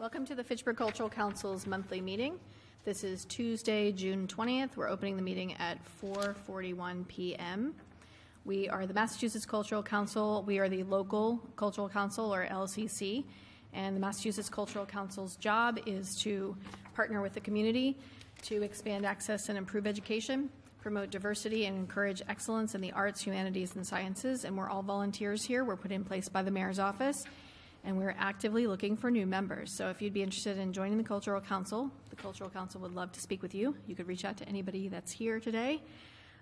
Welcome to the Fitchburg Cultural Council's monthly meeting. This is Tuesday, June 20th. We're opening the meeting at 4:41 PM. We are the Massachusetts Cultural Council. We are the local cultural council, or LCC, and the Massachusetts Cultural Council's job is to partner with the community to expand access and improve education, promote diversity, and encourage excellence in the arts, humanities, and sciences. And we're all volunteers here. We're put in place by the mayor's office and we're actively looking for new members. So if you'd be interested in joining the Cultural Council, the Cultural Council would love to speak with you. You could reach out to anybody that's here today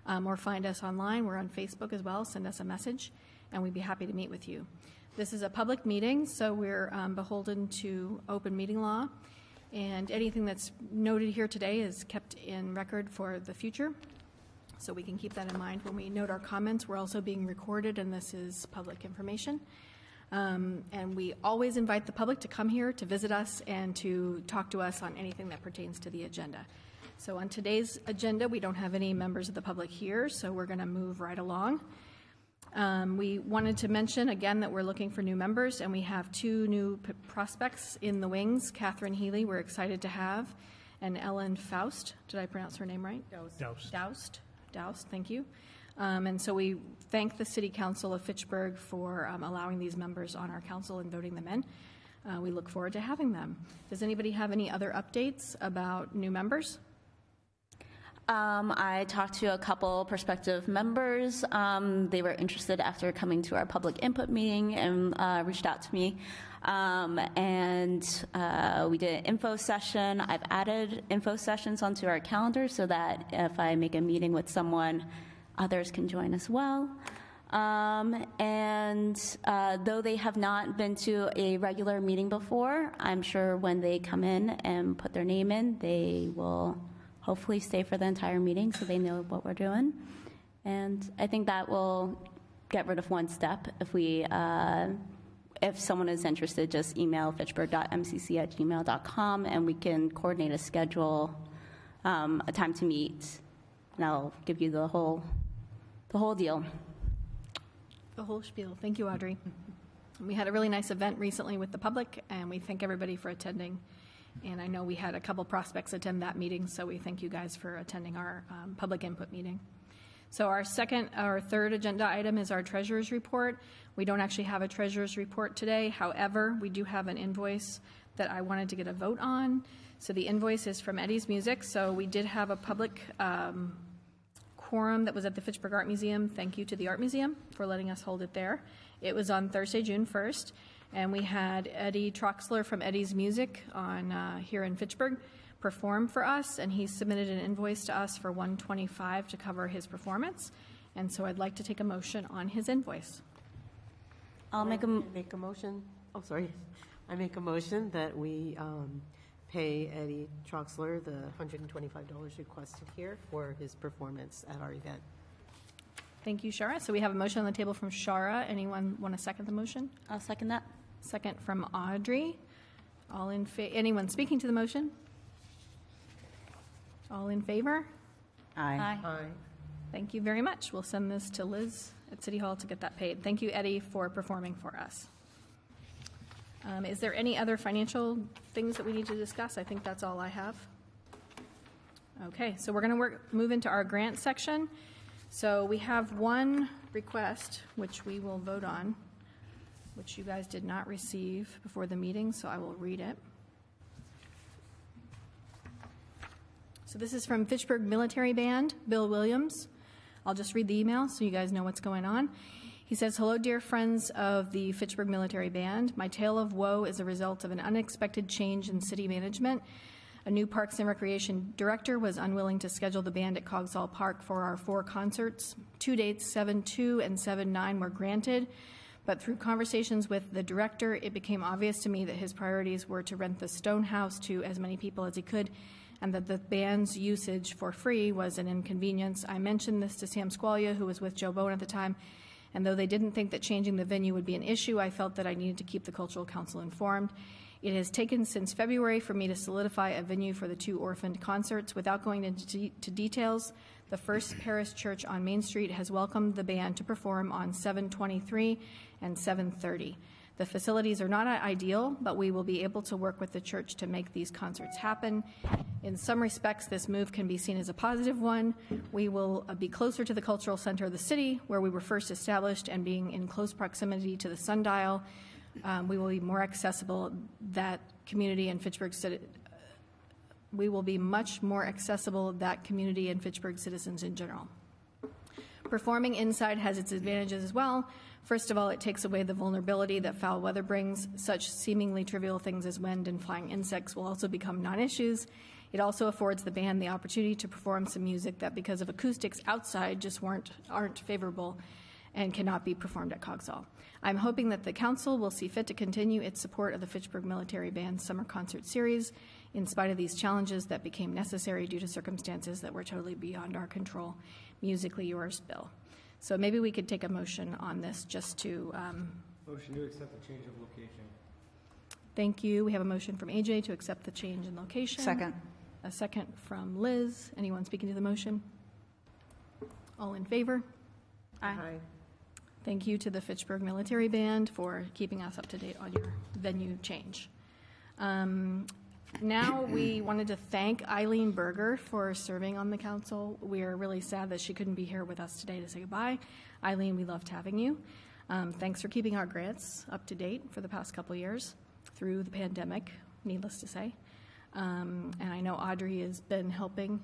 um, or find us online. We're on Facebook as well. Send us a message, and we'd be happy to meet with you. This is a public meeting, so we're um, beholden to open meeting law, and anything that's noted here today is kept in record for the future. So we can keep that in mind when we note our comments. We're also being recorded, and this is public information. Um, and we always invite the public to come here to visit us and to talk to us on anything that pertains to the agenda. So, on today's agenda, we don't have any members of the public here, so we're going to move right along. Um, we wanted to mention again that we're looking for new members, and we have two new p- prospects in the wings. Catherine Healy, we're excited to have, and Ellen Faust. Did I pronounce her name right? Doused. Doused. Doused, thank you. Um, and so we thank the City Council of Fitchburg for um, allowing these members on our council and voting them in. Uh, we look forward to having them. Does anybody have any other updates about new members? Um, I talked to a couple prospective members. Um, they were interested after coming to our public input meeting and uh, reached out to me. Um, and uh, we did an info session. I've added info sessions onto our calendar so that if I make a meeting with someone, others can join as well. Um, and uh, though they have not been to a regular meeting before, I'm sure when they come in and put their name in, they will hopefully stay for the entire meeting so they know what we're doing. And I think that will get rid of one step. If we, uh, if someone is interested, just email fitchburg.mcc at gmail.com and we can coordinate a schedule, um, a time to meet, and I'll give you the whole, the whole deal. The whole spiel. Thank you, Audrey. We had a really nice event recently with the public, and we thank everybody for attending. And I know we had a couple prospects attend that meeting, so we thank you guys for attending our um, public input meeting. So our second, our third agenda item is our treasurer's report. We don't actually have a treasurer's report today. However, we do have an invoice that I wanted to get a vote on. So the invoice is from Eddie's Music. So we did have a public um, quorum that was at the Fitchburg Art Museum. Thank you to the Art Museum for letting us hold it there. It was on Thursday, June 1st. And we had Eddie Troxler from Eddie's Music on uh, here in Fitchburg perform for us, and he submitted an invoice to us for 125 to cover his performance. And so I'd like to take a motion on his invoice. I'll make a, I Make a motion, oh, sorry. I make a motion that we um, pay Eddie Troxler the $125 requested here for his performance at our event. Thank you, Shara. So we have a motion on the table from Shara. Anyone want to second the motion? I'll second that. Second from Audrey. All in fa- anyone speaking to the motion? All in favor? Aye. Aye. Thank you very much. We'll send this to Liz at City Hall to get that paid. Thank you, Eddie, for performing for us. Um, Is there any other financial things that we need to discuss? I think that's all I have. Okay, so we're going to work, move into our grant section. So we have one request, which we will vote on, which you guys did not receive before the meeting, so I will read it. So this is from Fitchburg Military Band, Bill Williams. I'll just read the email so you guys know what's going on. He says, Hello, dear friends of the Fitchburg Military Band. My tale of woe is a result of an unexpected change in city management. A new Parks and Recreation director was unwilling to schedule the band at Coggshall Park for our four concerts. Two dates, 7 2 and 7 9, were granted, but through conversations with the director, it became obvious to me that his priorities were to rent the Stone House to as many people as he could and that the band's usage for free was an inconvenience. I mentioned this to Sam Squalia, who was with Joe Bowen at the time, and though they didn't think that changing the venue would be an issue, I felt that I needed to keep the Cultural Council informed. It has taken since February for me to solidify a venue for the two orphaned concerts. Without going into de- details, the First Parish Church on Main Street has welcomed the band to perform on 723 and 730. The facilities are not ideal, but we will be able to work with the church to make these concerts happen. In some respects, this move can be seen as a positive one. We will uh, be closer to the cultural center of the city, where we were first established, and being in close proximity to the sundial, um, we will be more accessible. That community in Fitchburg City, we will be much more accessible that community and Fitchburg citizens in general. Performing inside has its advantages as well. First of all, it takes away the vulnerability that foul weather brings. Such seemingly trivial things as wind and flying insects will also become non issues. It also affords the band the opportunity to perform some music that, because of acoustics outside, just weren't, aren't favorable and cannot be performed at Coggshall. I'm hoping that the council will see fit to continue its support of the Fitchburg Military Band Summer Concert Series in spite of these challenges that became necessary due to circumstances that were totally beyond our control. Musically yours, Bill. So maybe we could take a motion on this just to, um, Motion to accept the change of location. thank you. We have a motion from AJ to accept the change in location. Second. A second from Liz. Anyone speaking to the motion? All in favor? Aye. Thank you to the Fitchburg Military Band for keeping us up to date on your venue change. Um, Now, we wanted to thank Eileen Berger for serving on the council. We are really sad that she couldn't be here with us today to say goodbye. Eileen, we loved having you. Um, Thanks for keeping our grants up to date for the past couple years through the pandemic, needless to say. Um, And I know Audrey has been helping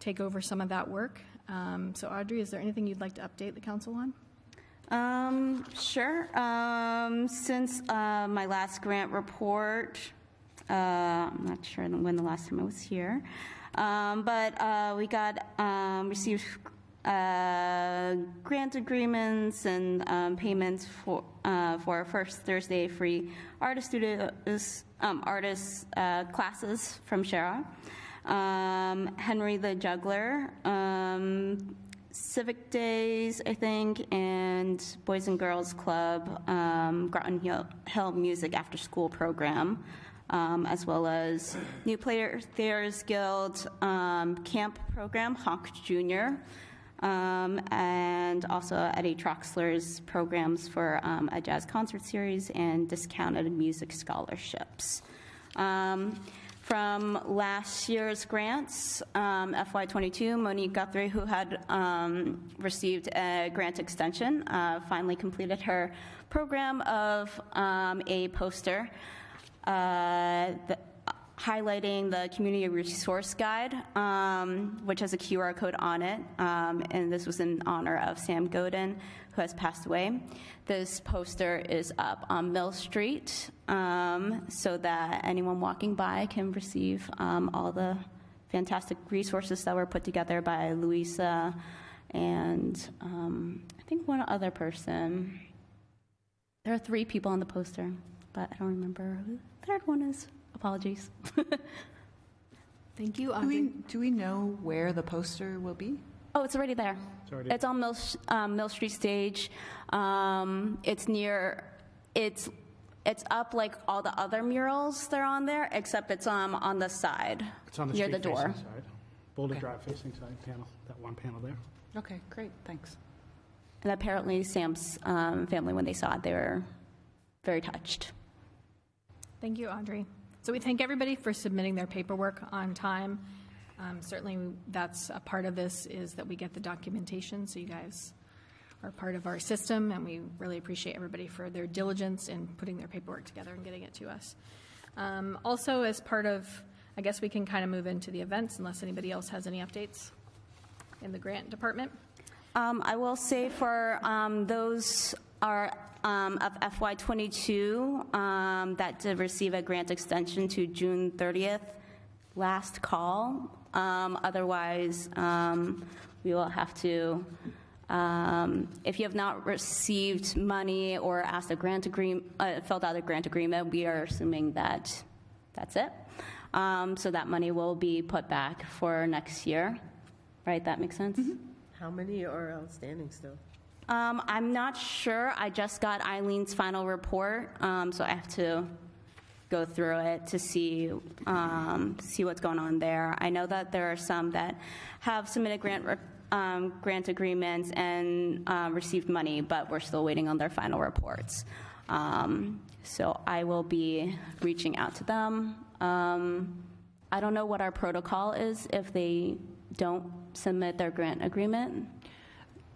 take over some of that work. Um, So Audrey, is there anything you'd like to update the council on? Um, sure. Um, since uh, my last grant report, uh, I'm not sure when the last time I was here, um, but uh, we got um, received uh, grant agreements and um, payments for uh, for our first Thursday free artist studios um, artist uh, classes from Shara. Henry the Juggler. Um, Civic Days, I think, and Boys and Girls Club, um, Groton Hill, Hill Music After School Program, um, as well as New Players Guild um, Camp Program, Honk Junior, um, and also Eddie Troxler's programs for um, a jazz concert series and discounted music scholarships. From last year's grants, um, FY22, Monique Guthrie, who had um, received a grant extension, uh, finally completed her program of um, a poster uh, the, highlighting the community resource guide, um, which has a QR code on it. Um, and this was in honor of Sam Godin, who has passed away. This poster is up on Mill Street um, so that anyone walking by can receive um, all the fantastic resources that were put together by Louisa and um, I think one other person. There are three people on the poster, but I don't remember who the third one is. Apologies. Thank you, Do we, do we know where the poster will be? Oh, it's already there. It's already- It's on Mill, um, Mill Street Stage. Um, it's near. It's it's up like all the other murals that are on there, except it's um on the side It's on the side near street the door. facing side. Boulder Okay. Drive facing side panel, that one panel there. Okay, great, thanks. And apparently, Sam's um, family, when they saw it, they were very touched. Thank you, Audrey. So we thank everybody for submitting their paperwork on time. Um, Certainly, that's a part of this is that we get the documentation, so you guys are part of our system, and we really appreciate everybody for their diligence in putting their paperwork together and getting it to us. Um, Also, as part of, I guess we can kind of move into the events unless anybody else has any updates in the grant department. Um, I will say for um, those are um, of FY22 um, that did receive a grant extension to June 30th, last call. Um, Otherwise, um, we will have to, um, if you have not received money or asked a grant agreement, filled out a grant agreement, we are assuming that that's it. Um, So that money will be put back for next year, right? That makes sense? How many are outstanding still? Um, I'm not sure. I just got Eileen's final report, um, so I have to go through it to see um, see what's going on there. I know that there are some that have submitted grant re- um, grant agreements and uh, received money, but we're still waiting on their final reports. Um, So I will be reaching out to them. Um, I don't know what our protocol is if they don't submit their grant agreement,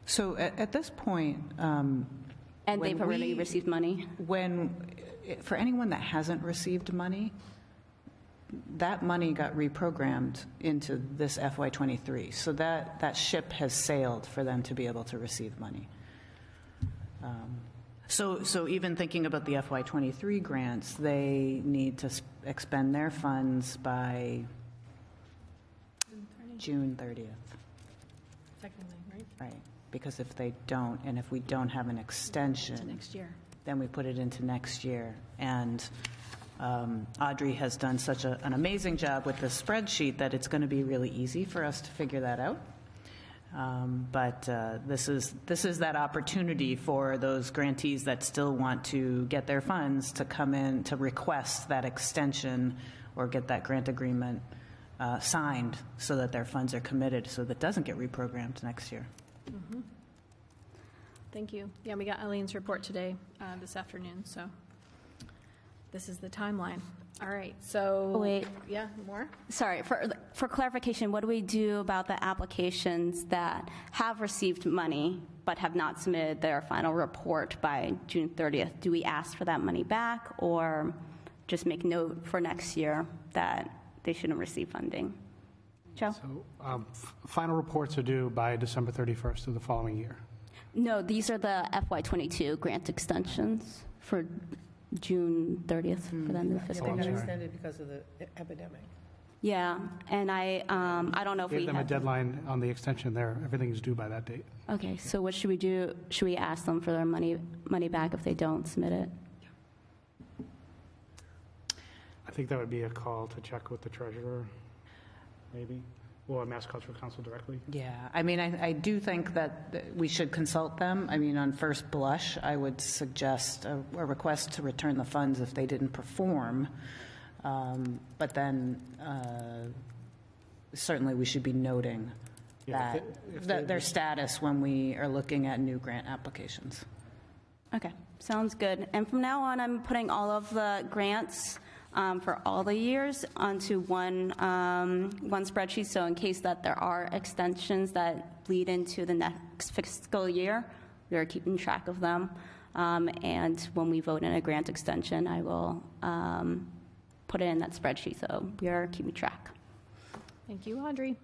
So at, at this point, um, and they've already we- received money. when, for anyone that hasn't received money, that money got reprogrammed into this FY23. So that, that ship has sailed for them to be able to receive money. Um, So, so even thinking about the FY23 grants, they need to s- expend their funds by June 30th. Technically, right? Right, because if they don't, and if we don't have an extension. next year. Then we put it into next year. And um, Audrey has done such a- an amazing job with the spreadsheet that it's going to be really easy for us to figure that out. Um, But uh, this is, this is that opportunity for those grantees that still want to get their funds to come in, to request that extension or get that grant agreement uh, signed so that their funds are committed, so that doesn't get reprogrammed next year. Thank you. Yeah, we got Eileen's report today, uh, this afternoon, so this is the timeline. All right, so. Wait. Yeah, more? Sorry, for, for clarification, what do we do about the applications that have received money but have not submitted their final report by June 30th? Do we ask for that money back or just make note for next year that they shouldn't receive funding? Joe? So um, f- final reports are due by December 31st of the following year. No, these are the FY22 grant extensions for June 30th for the end of the Yeah, fiscal they got year. extended because of the e- epidemic. Yeah, and I, um, I don't know if we Gave them a have. deadline on the extension there. Everything's due by that date. Okay, so what should we do? Should we ask them for their money, money back if they don't submit it? I think that would be a call to check with the treasurer, maybe, or Mass Cultural Council directly. Yeah, I mean, I, I do think that th- we should consult them. I mean, on first blush, I would suggest a, a request to return the funds if they didn't perform. Um, But then, uh, certainly, we should be noting Yeah, if that, they- if that they- their status when we are looking at new grant applications. Okay, sounds good. And from now on, I'm putting all of the grants um, for all the years onto one, um, one spreadsheet, so in case that there are extensions that bleed into the next fiscal year, we are keeping track of them. Um, And when we vote in a grant extension, I will um, put it in that spreadsheet, so we are keeping track. Thank you, Audrey.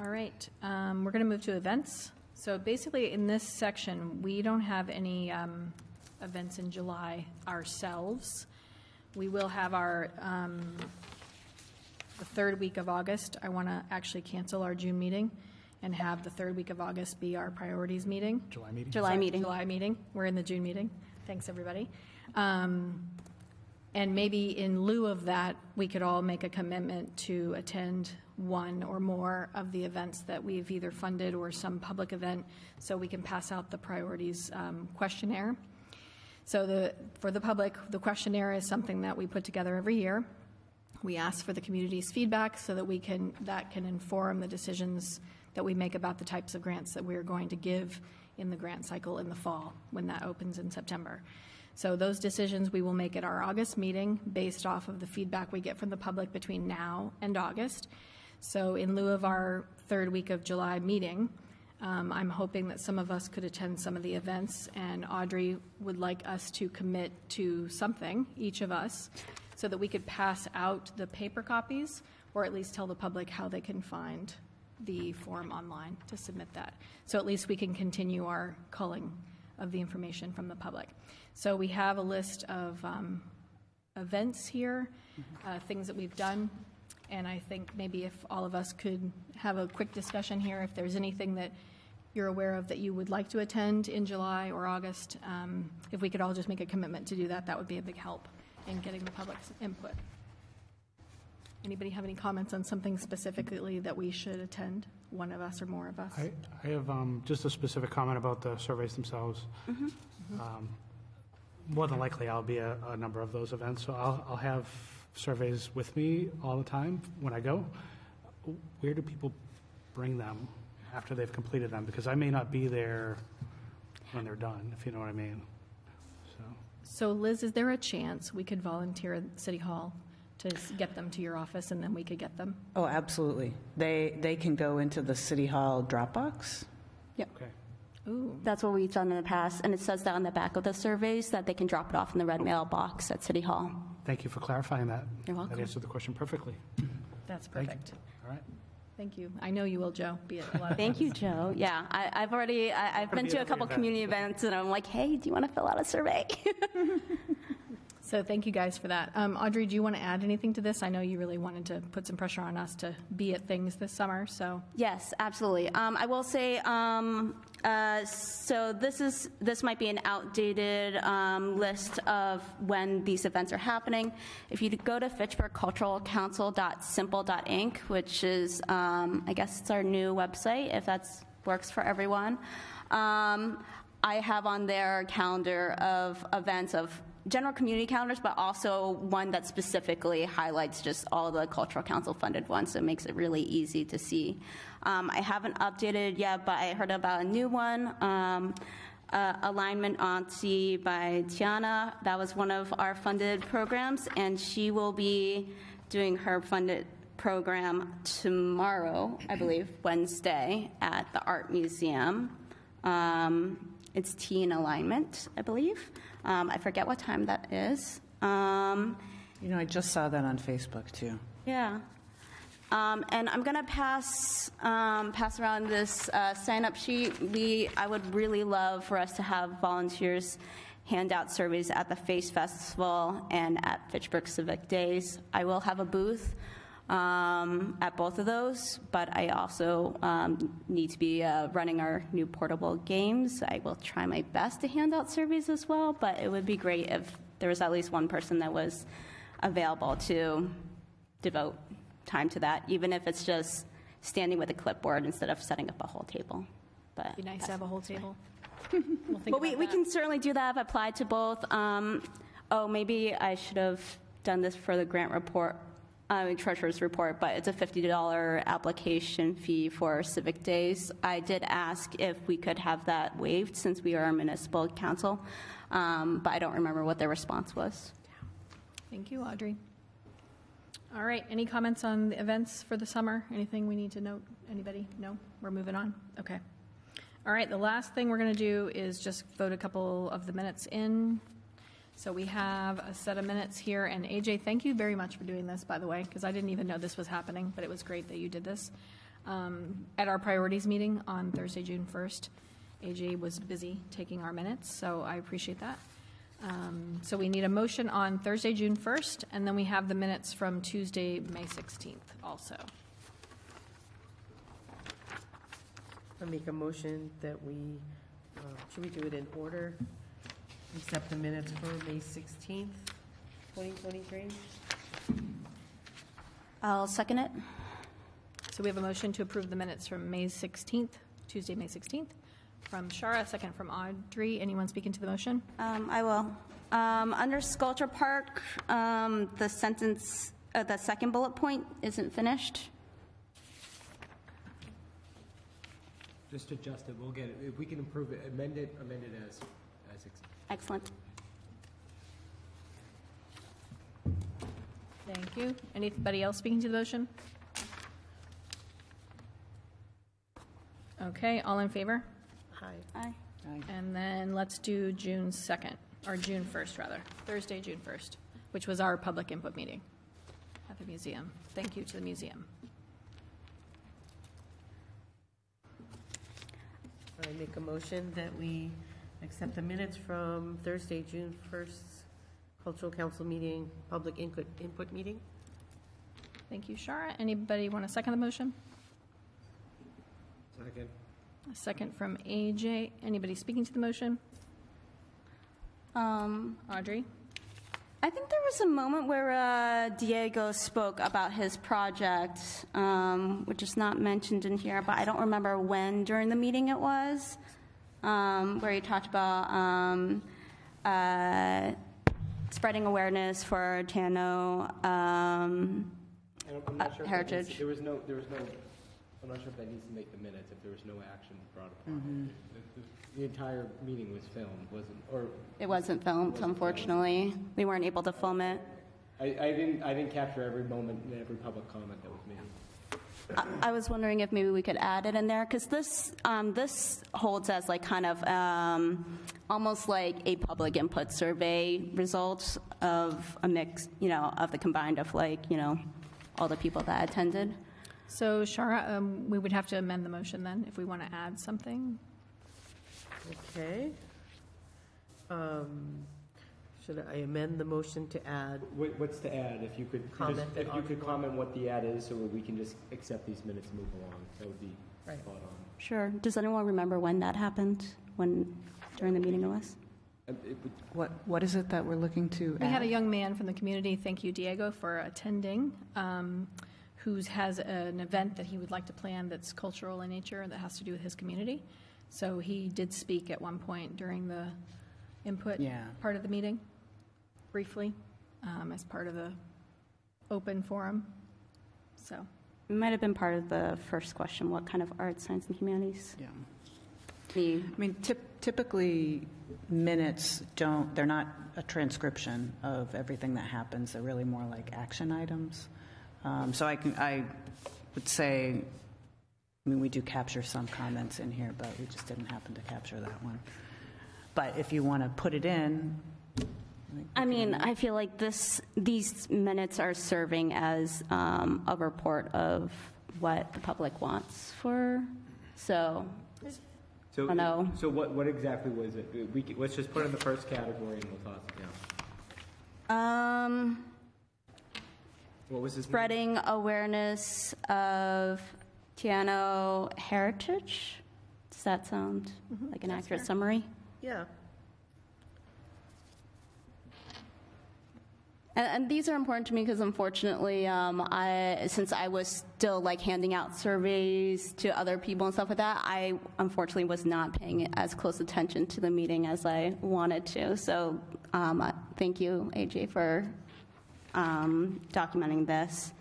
All right, um, we're going to move to events. So basically, in this section, we don't have any um, events in July ourselves. We will have our, um, the third week of August. I want to actually cancel our June meeting and have the third week of August be our priorities meeting. July meeting. July Sorry, meeting. July meeting. We're in the June meeting. Thanks, everybody. Um, And maybe in lieu of that, we could all make a commitment to attend one or more of the events that we've either funded or some public event, so we can pass out the priorities um, questionnaire. So the, for the public, the questionnaire is something that we put together every year. We ask for the community's feedback so that we can, that can inform the decisions that we make about the types of grants that we're going to give in the grant cycle in the fall, when that opens in September. So those decisions we will make at our August meeting based off of the feedback we get from the public between now and August. So in lieu of our third week of July meeting, um, I'm hoping that some of us could attend some of the events, and Audrey would like us to commit to something, each of us, so that we could pass out the paper copies, or at least tell the public how they can find the form online to submit that. So at least we can continue our culling of the information from the public. So we have a list of um, events here, uh, things that we've done, and I think maybe if all of us could have a quick discussion here, if there's anything that you're aware of that you would like to attend in July or August, um, if we could all just make a commitment to do that, that would be a big help in getting the public's input. Anybody have any comments on something specifically that we should attend, one of us or more of us? I, I have um, just a specific comment about the surveys themselves. Um, More than likely, I'll be at a number of those events, so I'll, I'll have surveys with me all the time when I go. Where do people bring them after they've completed them? Because I may not be there when they're done, if you know what I mean. so. So Liz, is there a chance we could volunteer at City Hall to s- get them to your office and then we could get them? Oh, absolutely. They, they can go into the City Hall Dropbox. Yep. Okay. Ooh, That's what we've done in the past, and it says that on the back of the surveys that they can drop it off in the red mailbox at City Hall. Thank you for clarifying that. You're welcome. That answered the question perfectly. that's Thank you. perfect. All right. Thank you. I know you will, Joe, be at a lot of Thank you, Joe. Yeah, I, I've already, I, I've been to a couple community events, and I'm like, hey, do you want to fill out a survey? So thank you guys for that. Um, Audrey, do you want to add anything to this? I know you really wanted to put some pressure on us to be at things this summer, so. Yes, absolutely. Um, I will say, um, uh, so this is this might be an outdated um, list of when these events are happening. If you go to FitchburgCulturalCouncil.simple.inc, which is, um, I guess, it's our new website, if that works for everyone. Um, I have on their calendar of events of general community calendars, but also one that specifically highlights just all the cultural council funded ones, so it makes it really easy to see. Um, I haven't updated yet, but I heard about a new one. Um, uh, Alignment Auntie by Tiana. That was one of our funded programs, and she will be doing her funded program tomorrow, I believe, Wednesday, at the Art Museum. Um, it's Tea in Alignment, I believe. Um, I forget what time that is. Um, You know, I just saw that on Facebook, too. yeah. Um, and I'm going to pass um, pass around this uh, sign up sheet. We I would really love for us to have volunteers hand out surveys at the Face Festival and at Fitchburg Civic Days. I will have a booth um, at both of those, but I also um, need to be uh, running our new portable games. I will try my best to hand out surveys as well, but it would be great if there was at least one person that was available to devote time to that, even if it's just standing with a clipboard instead of setting up a whole table. But Be nice to have a whole table. We'll Well, we, we can certainly do that. I've applied to both. Um, oh, maybe I should have done this for the grant report, uh, treasurer's report, but it's a $50 application fee for civic days. I did ask if we could have that waived since we are a municipal council, um, but I don't remember what their response was. Thank you, Audrey. All right, any comments on the events for the summer? Anything we need to note? Anybody? No? We're moving on? Okay. All right, the last thing we're going to do is just vote a couple of the minutes in. So we have a set of minutes here, and AJ, thank you very much for doing this, by the way, because I didn't even know this was happening, but it was great that you did this. Um, At our priorities meeting on Thursday, June 1st, AJ was busy taking our minutes, so I appreciate that. Um, So we need a motion on Thursday, June 1st, and then we have the minutes from Tuesday, May 16th also. I make a motion that we, uh, should we do it in order? Accept the minutes for May 16th, 2023? I'll second it. So we have a motion to approve the minutes from May 16th, Tuesday, May 16th, from Shara, second from Audrey. Anyone speaking to the motion? Um, I will. Um, under Sculpture Park, um, the sentence, uh, the second bullet point isn't finished. Just adjust it, we'll get it, if we can improve it, amend it, amend it as, as, ex- Excellent. Thank you. Anybody else speaking to the motion? Okay, all in favor? Aye. Aye. And then let's do June 2nd, or June 1st, rather, Thursday, June 1st, which was our public input meeting at the museum. Thank you to the museum. I make a motion that we accept the minutes from Thursday, June 1st, Cultural Council meeting, public input, input meeting? Thank you, Shara. Anybody want to second the motion? second. A second from AJ. Anybody speaking to the motion? Um, Audrey? I think there was a moment where uh, Diego spoke about his project, um, which is not mentioned in here, but I don't remember when during the meeting it was, um, where he talked about um, uh, spreading awareness for Taíno. Um, And I'm- I'm not Uh, sure if that needs- Heritage. There was no, there was no, I'm not sure if that needs to make the minutes, if there was no action brought upon it. The- the- The entire meeting was filmed, wasn't, or, It wasn't filmed, unfortunately. We weren't able to film it. I, I didn't, I didn't capture every moment and every public comment that was made. I- I was wondering if maybe we could add it in there, because this, um, this holds as like kind of, um, almost like a public input survey results of a mix, you know, of the combined of like, you know, all the people that attended. So Shara, um, we would have to amend the motion then if we want to add something. Okay. Um, Should I amend the motion to add, What, what's to add, if you could, just, Comment if you on- could comment what the add is, so we can just accept these minutes and move along, that would be Right. spot on. Sure. Does anyone remember when that happened? When, during the meeting it was? It would- What, what is it that we're looking to We had a add? young man from the community, thank you Diego for attending, um, who has an event that he would like to plan that's cultural in nature and that has to do with his community. So he did speak at one point during the input Yeah. part of the meeting, briefly, um, as part of the open forum. So, It might have been part of the first question, what kind of art, science, and humanities? Yeah. The, I mean, typ- typically, minutes don't, they're not a transcription of everything that happens. They're really more like action items. Um, So I can, I would say, I mean, we do capture some comments in here, but we just didn't happen to capture that one. But if you want to put it in. Think we I mean, I feel like this, these minutes are serving as um, a report of what the public wants for, so, So, I know. so what, what exactly was it? We, c- let's just put it in the first category and we'll toss it down. um, What was this? name? spreading awareness of Taíno heritage. Does that sound like an that's accurate fair. summary? yeah, And, and these are important to me because unfortunately, um, I since I was still like handing out surveys to other people and stuff like that, I unfortunately was not paying as close attention to the meeting as I wanted to. So, um, uh, thank you, AJ, for um, documenting this.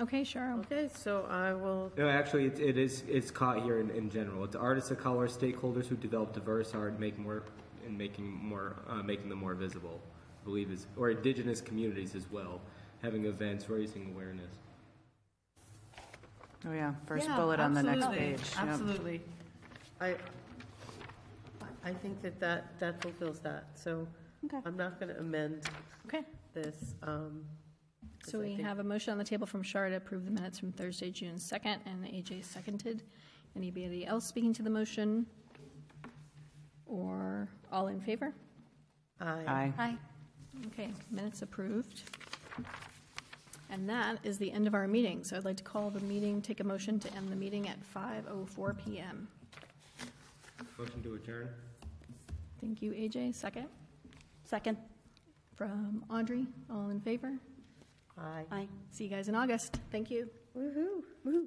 okay, sure. okay, so I will, No, actually, it, it is, it's caught here in, in general. It's artists of color, stakeholders who develop diverse art, make more, and making more, uh, making them more visible. I believe is, or indigenous communities as well, having events, raising awareness. Oh, yeah, first Yeah, bullet on the next absolutely, page. Yep. Absolutely. I, I think that that, that fulfills that, so Okay. I'm not going to amend okay. this. um, So 'cause I we think- have a motion on the table from Shara to approve the minutes from Thursday, June 2nd, and AJ seconded. Anybody else speaking to the motion? Or all in favor? Aye. Aye. Hi. Okay, minutes approved. And that is the end of our meeting. So I'd like to call the meeting, take a motion to end the meeting at 5:04 PM. Motion to adjourn? Thank you, AJ. Second Second. from Audrey. All in favor? Aye. Aye. See you guys in August. Thank you. Woo-hoo. Woohoo.